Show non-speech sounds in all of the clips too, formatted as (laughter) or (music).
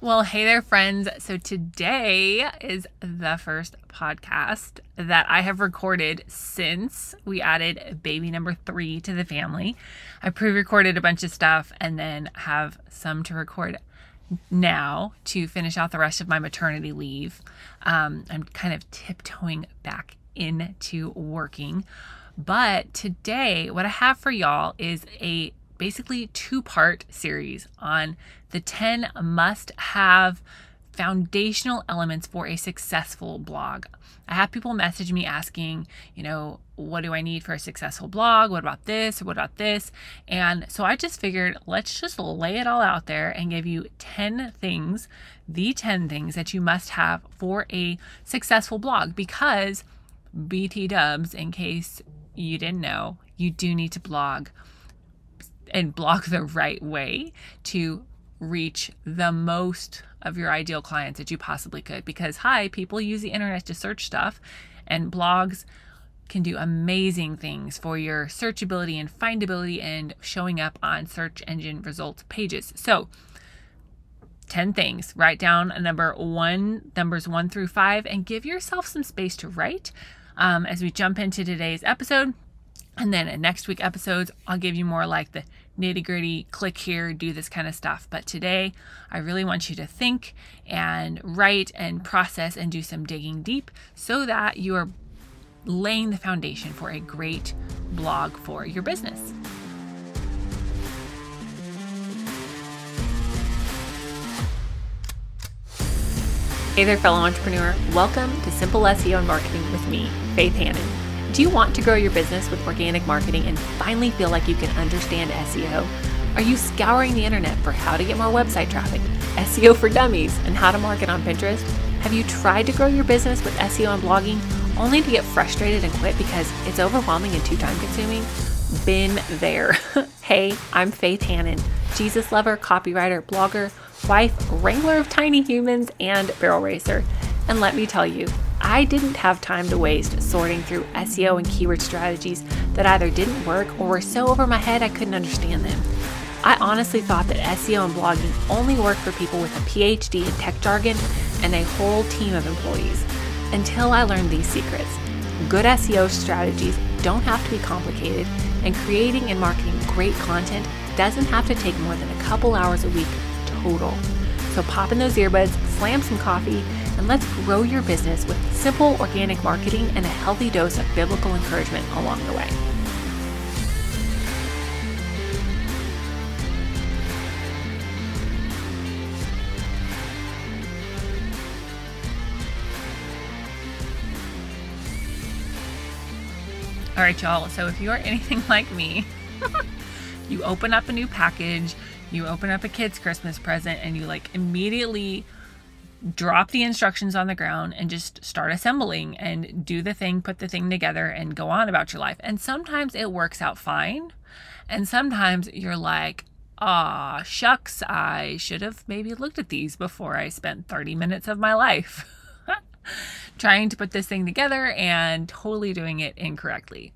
Well, hey there, friends. So today is the first podcast that I have recorded since we added baby number three to the family. I pre recorded a bunch of stuff and then have some to record now to finish out the rest of my maternity leave. Um, I'm kind of tiptoeing back into working. But today, what I have for y'all is a basically two part series on the 10 must have foundational elements for a successful blog. I have people message me asking, you know, what do I need for a successful blog? What about this? What about this? And so I just figured let's just lay it all out there and give you 10 things, the 10 things that you must have for a successful blog because BT dubs, in case you didn't know, you do need to blog and blog (laughs) the right way to reach the most of your ideal clients that you possibly could. Because, hi, people use the internet to search stuff, and blogs can do amazing things for your searchability and findability and showing up on search engine results pages. So, 10 things. Write down a number one, numbers one through five, and give yourself some space to write. Um, as we jump into today's episode, and then in next week episodes, I'll give you more like the nitty gritty, click here, do this kind of stuff. But today, I really want you to think and write and process and do some digging deep so that you are laying the foundation for a great blog for your business. Hey there, fellow entrepreneur. Welcome to Simple SEO and Marketing with me, Faith Hanan. Do you want to grow your business with organic marketing and finally feel like you can understand SEO? Are you scouring the internet for how to get more website traffic, SEO for dummies, and how to market on Pinterest? Have you tried to grow your business with SEO and blogging only to get frustrated and quit because it's overwhelming and too time consuming? Been there. (laughs) hey, I'm Faith Hanan, Jesus lover, copywriter, blogger, wife, wrangler of tiny humans, and barrel racer. And let me tell you, I didn't have time to waste sorting through SEO and keyword strategies that either didn't work or were so over my head I couldn't understand them. I honestly thought that SEO and blogging only worked for people with a PhD in tech jargon and a whole team of employees until I learned these secrets. Good SEO strategies don't have to be complicated, and creating and marketing great content doesn't have to take more than a couple hours a week total. So pop in those earbuds, slam some coffee, and let's grow your business with simple organic marketing and a healthy dose of biblical encouragement along the way. All right, y'all. So if you are anything (laughs) like me, (laughs) you open up a new package, you open up a kid's Christmas present, and you like immediately drop the instructions on the ground and just start assembling and do the thing, put the thing together, and go on about your life. And sometimes it works out fine. And sometimes you're like, ah, shucks, I should have maybe looked at these before I spent 30 minutes of my life (laughs) trying to put this thing together and totally doing it incorrectly.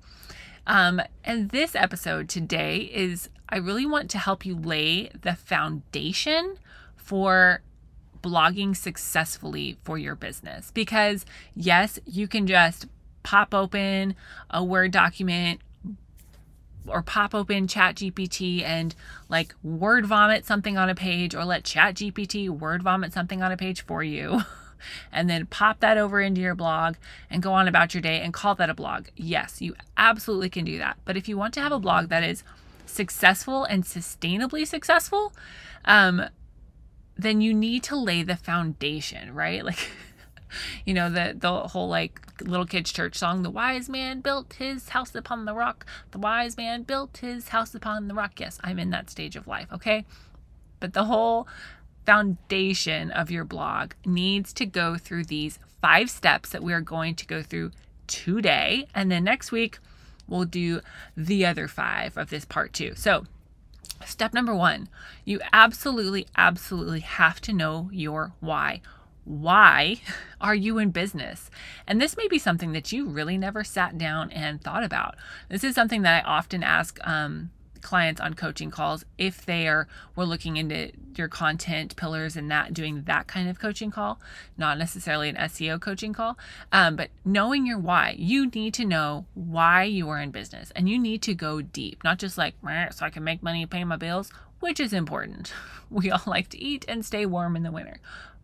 Um, and this episode today is I really want to help you lay the foundation for blogging successfully for your business. Because, yes, you can just pop open a Word document or pop open chat gpt and like word vomit something on a page or let chat gpt word vomit something on a page for you (laughs) and then pop that over into your blog and go on about your day and call that a blog yes you absolutely can do that but if you want to have a blog that is successful and sustainably successful um, then you need to lay the foundation, right? (laughs) Like, you know, the the whole like little kids church song, the wise man built his house upon the rock. The wise man built his house upon the rock. Yes, I'm in that stage of life, okay? But the whole foundation of your blog needs to go through these five steps that we are going to go through today. And then next week, we'll do the other five of this part two. So, Step number one, you absolutely, absolutely have to know your why. Why (laughs) are you in business? And this may be something that you really never sat down and thought about. This is something that I often ask um, clients on coaching calls if they are we're looking into your content pillars and that doing that kind of coaching call not necessarily an seo coaching call um, but knowing your why. You need to know why you are in business and you need to go deep not just like so i can make money and pay my bills which is important. (laughs) We all like to eat and stay warm in the winter.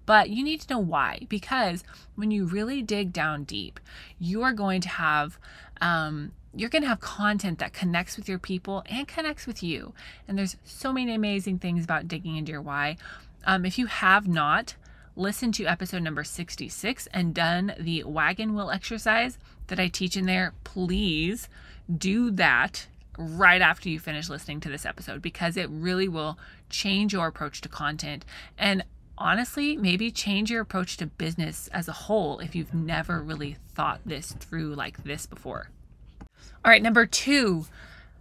But you need to know why because when you really dig down deep you are going to have um, you're going to have content that connects with your people and connects with you. And there's so many amazing things about digging into your why. Um, if you have not listened to episode number 66 and done the wagon wheel exercise that I teach in there, please do that right after you finish listening to this episode because it really will change your approach to content and honestly maybe change your approach to business as a whole if you've never really thought this through like this before. All right, number two,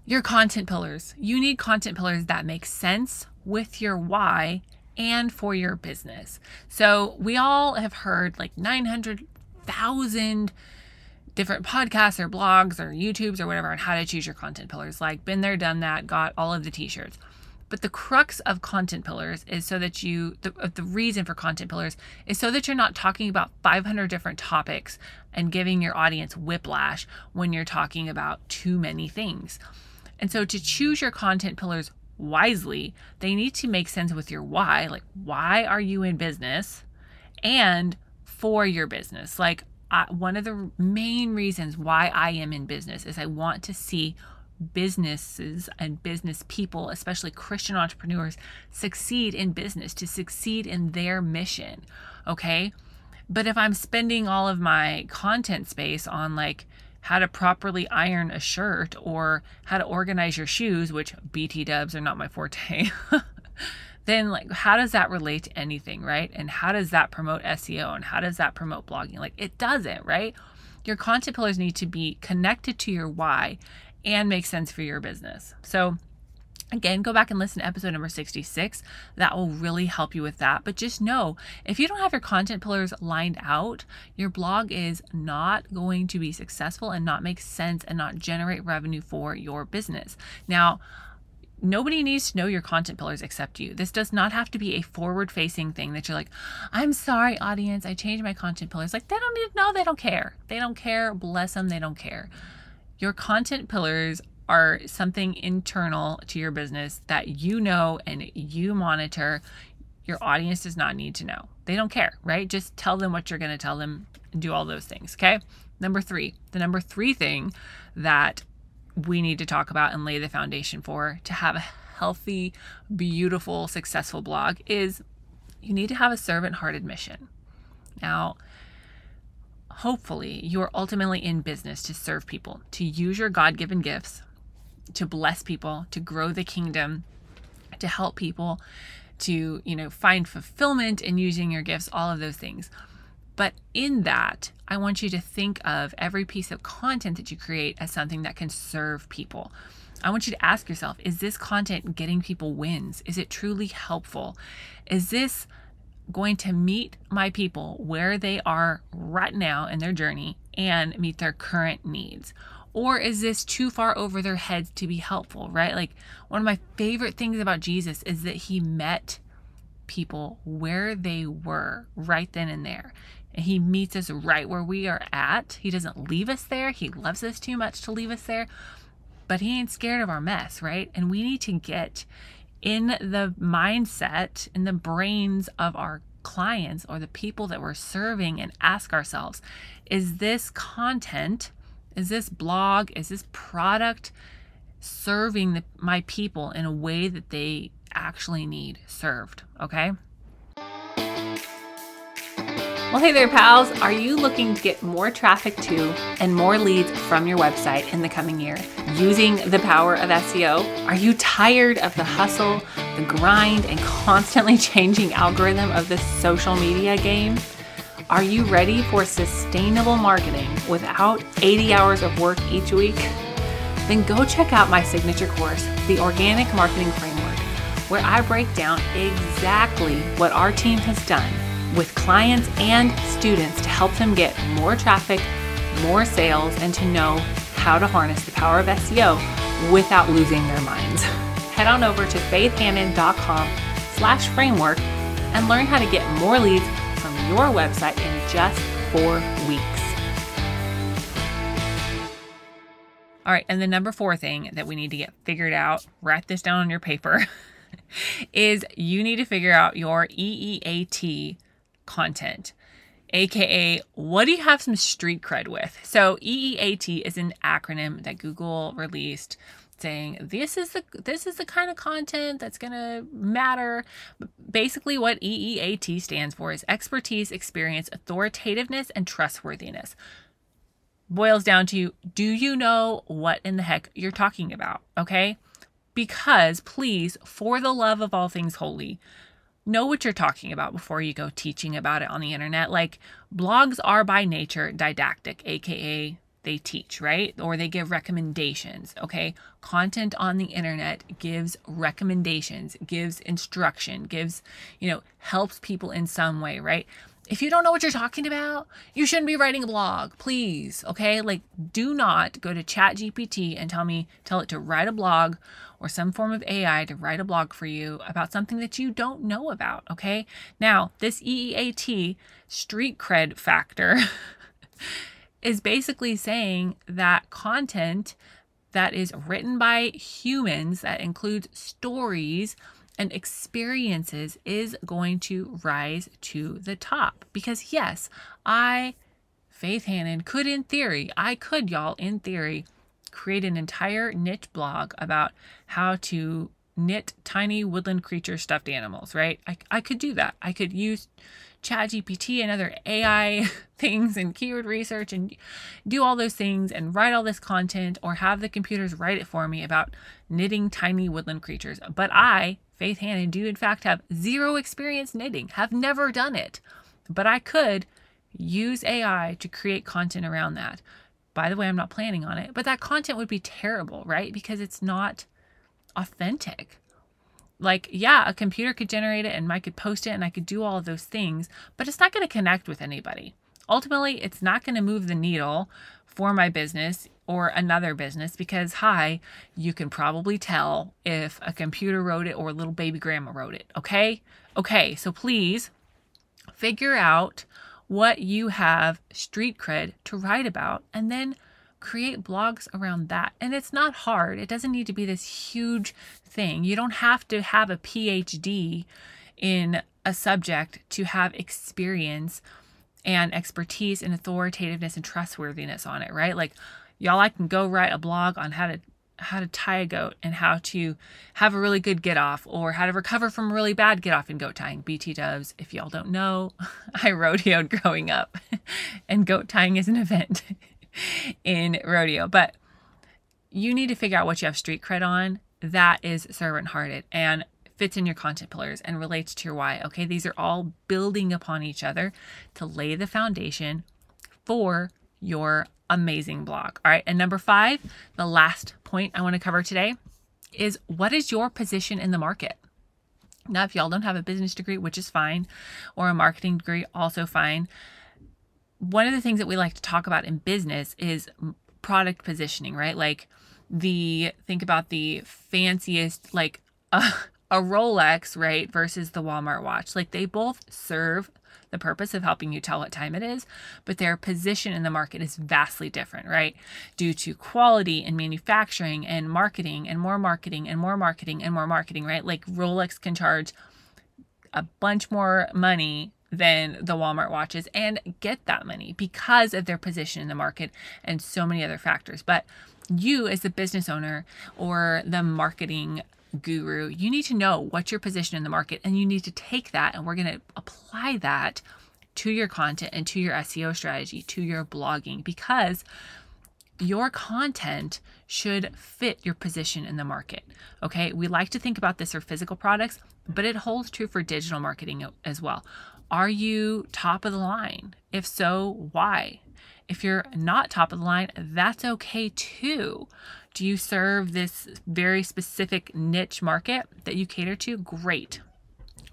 your content pillars. You need content pillars that make sense with your why and for your business. So we all have heard like 900,000 different podcasts or blogs or YouTubes or whatever on how to choose your content pillars. Like, been there, done that, got all of the t shirts. But the crux of content pillars is so that you, the, the reason for content pillars is so that you're not talking about 500 different topics and giving your audience whiplash when you're talking about too many things. And so to choose your content pillars wisely, they need to make sense with your why. Like, why are you in business? And for your business. Like, I, one of the main reasons why I am in business is I want to see businesses and business people, especially Christian entrepreneurs, succeed in business, to succeed in their mission. Okay. But if I'm spending all of my content space on like how to properly iron a shirt or how to organize your shoes, which BT dubs are not my forte, (laughs) then like how does that relate to anything, right? And how does that promote SEO and how does that promote blogging? Like it doesn't, right? Your content pillars need to be connected to your why and make sense for your business. So, Again, go back and listen to episode number 66. That will really help you with that. But just know if you don't have your content pillars lined out, your blog is not going to be successful and not make sense and not generate revenue for your business. Now, nobody needs to know your content pillars except you. This does not have to be a forward facing thing that you're like, I'm sorry, audience, I changed my content pillars. Like, they don't need to know, they don't care. They don't care. Bless them, they don't care. Your content pillars are something internal to your business that you know and you monitor. Your audience does not need to know. They don't care, right? Just tell them what you're going to tell them and do all those things, okay? Number three, the number three thing that we need to talk about and lay the foundation for to have a healthy, beautiful, successful blog is you need to have a servant hearted mission. Now, hopefully, you are ultimately in business to serve people, to use your God given gifts to bless people, to grow the kingdom, to help people, to, you know, find fulfillment in using your gifts, all of those things. But in that, I want you to think of every piece of content that you create as something that can serve people. I want you to ask yourself is this content getting people wins? Is it truly helpful? Is this going to meet my people where they are right now in their journey and meet their current needs? Or is this too far over their heads to be helpful, right? Like, one of my favorite things about Jesus is that he met people where they were right then and there. And he meets us right where we are at. He doesn't leave us there. He loves us too much to leave us there. But he ain't scared of our mess, right? And we need to get in the mindset, in the brains of our clients or the people that we're serving and ask ourselves is this content, is this blog, is this product serving the, my people in a way that they actually need served? Okay. Well, hey there, pals. Are you looking to get more traffic to and more leads from your website in the coming year using the power of SEO? Are you tired of the hustle, the grind, and constantly (laughs) changing algorithm of the social media game? Are you ready for sustainable marketing without 80 hours of work each week? Then go check out my signature course, The Organic Marketing Framework, where I break down exactly what our team has done with clients and students to help them get more traffic, more sales, and to know how to harness the power of SEO without losing their minds. (laughs) Head on over to faithhanan.com slash framework and learn how to get more leads from your website in just four weeks. All right, and the number four thing that we need to get figured out, write this down on your paper, (laughs) is you need to figure out your EEAT content aka what do you have some street cred with? So EEAT is an acronym that Google released saying this is the this is the kind of content that's going to matter. Basically what EEAT stands for is expertise, experience, authoritativeness and trustworthiness. Boils down to do you know what in the heck you're talking about, okay? Because please for the love of all things holy, know what you're talking about before you go teaching about it on the internet. Like blogs are by nature didactic, aka they teach, right? Or they give recommendations, okay? Content on the internet gives recommendations, gives instruction, gives, you know, helps people in some way, right? If you don't know what you're talking about, you shouldn't be writing a blog, please. Okay? Like do not go to ChatGPT and tell me tell it to write a blog or some form of AI to write a blog for you about something that you don't know about, okay? Now, this EEAT street cred factor (laughs) is basically saying that content that is written by humans that includes stories and experiences is going to rise to the top. Because, yes, I, Faith Hanan, could in theory, I could, y'all, in theory, create an entire niche blog about how to knit tiny woodland creature stuffed animals, right? I, I could do that. I could use ChatGPT and other AI (laughs) things and keyword research and do all those things and write all this content or have the computers write it for me about knitting tiny woodland creatures. But I, Faith Hanan, do in fact have zero experience knitting, have never done it. But I could use AI to create content around that. By the way, I'm not planning on it, but that content would be terrible, right? Because it's not authentic. Like, yeah, a computer could generate it and I could post it and I could do all of those things, but it's not going to connect with anybody. Ultimately, it's not going to move the needle for my business or another business because, hi, you can probably tell if a computer wrote it or a little baby grandma wrote it. Okay? Okay, so please figure out what you have street cred to write about and then create blogs around that. And it's not hard. It doesn't need to be this huge thing. You don't have to have a PhD in a subject to have experience and expertise and authoritativeness and trustworthiness on it, right? Like y'all I can go write a blog on how to how to tie a goat and how to have a really good get off or how to recover from a really bad get off in goat tying. BT dubs, if y'all don't know, (laughs) I rodeoed (laughs) growing up and goat tying is an event (laughs) in rodeo. But you need to figure out what you have street cred on that is servant hearted and fits in your content pillars and relates to your why. Okay, these are all building upon each other to lay the foundation for your amazing blog. All right. And number five, the last point I want to cover today is what is your position in the market? Now, if y'all don't have a business degree, which is fine, or a marketing degree, also fine, one of the things that we like to talk about in business is product positioning, right? Like the, think about the fanciest, like a, (laughs) a Rolex, right, versus the Walmart watch. Like they both serve the purpose of helping you tell what time it is, but their position in the market is vastly different, right? Due to quality and manufacturing and marketing and more marketing and more marketing and more marketing, right? Like Rolex can charge a bunch more money than the Walmart watches and get that money because of their position in the market and so many other factors. But you, as the business owner or the marketing guru, you need to know what's your position in the market and you need to take that and we're going to apply that to your content and to your SEO strategy, to your blogging, because your content should fit your position in the market. Okay, we like to think about this for physical products, but it holds true for digital marketing as well. Are you top of the line? If so, why? If you're not top of the line, that's okay too. Do you serve this very specific niche market that you cater to? Great.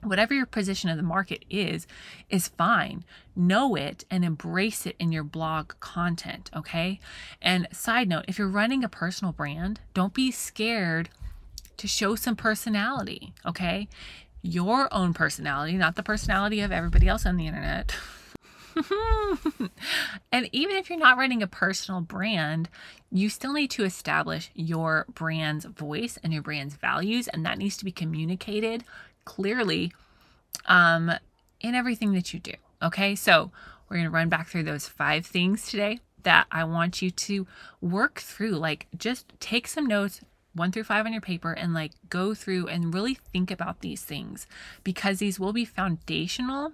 whatever your position of the market is, is fine. Know it and embrace it in your blog content, okay? And side note, if you're running a personal brand, don't be scared to show some personality, okay? Your own personality, not the personality of everybody else on the internet. (laughs) (laughs) and even if you're not running a personal brand, you still need to establish your brand's voice and your brand's values, and that needs to be communicated clearly um, in everything that you do. Okay, so we're to run back through those five things today that I want you to work through. Like, just take some notes, one through five on your paper, and like go through and really think about these things because these will be foundational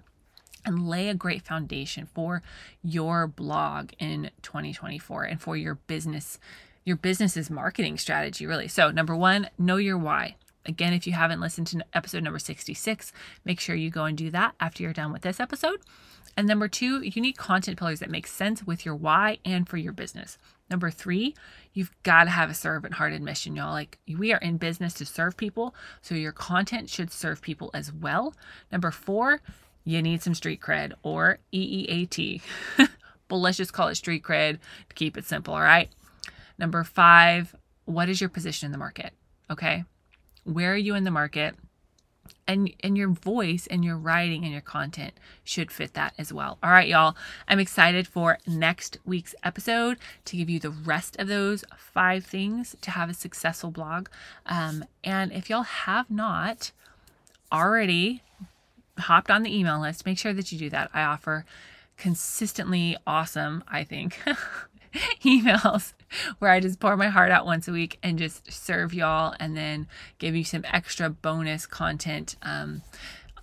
and lay a great foundation for your blog in 2024 and for your business your business's marketing strategy really so number one know your why Again, if you haven't listened to episode number 66, make sure you go and do that after you're done with this episode. And number two, you need content pillars that make sense with your why and for your business. Number three, you've got to have a servant hearted mission, y'all. Like, we are in business to serve people, so your content should serve people as well. Number four, you need some street cred or EEAT. (laughs) but let's just call it street cred to keep it simple, all right? Number five, what is your position in the market? Okay. Where are you in the market? And, and your voice and your writing and your content should fit that as well. All right, y'all. I'm excited for next week's episode to give you the rest of those five things to have a successful blog. Um, and if y'all have not already hopped on the email list, make sure that you do that. I offer consistently awesome, I think, (laughs) emails where I just pour my heart out once a week and just serve y'all and then give you some extra bonus content um,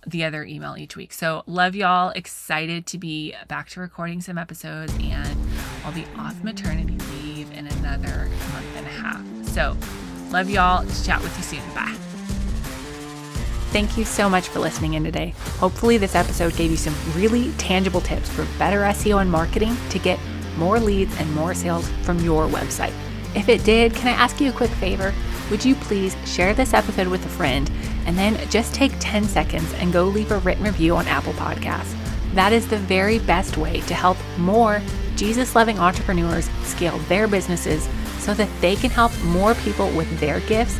the other email each week. So, love y'all. Excited to be back to recording some episodes, and I'll be off maternity leave in another month and a half. So, love y'all. Chat with you soon. Bye. Thank you so much for listening in today. Hopefully, this episode gave you some really tangible tips for better SEO and marketing to get more leads and more sales from your website. If it did, can I ask you a quick favor? Would you please share this episode with a friend and then just take 10 seconds and go leave a written review on Apple Podcasts? That is the very best way to help more Jesus loving entrepreneurs scale their businesses so that they can help more people with their gifts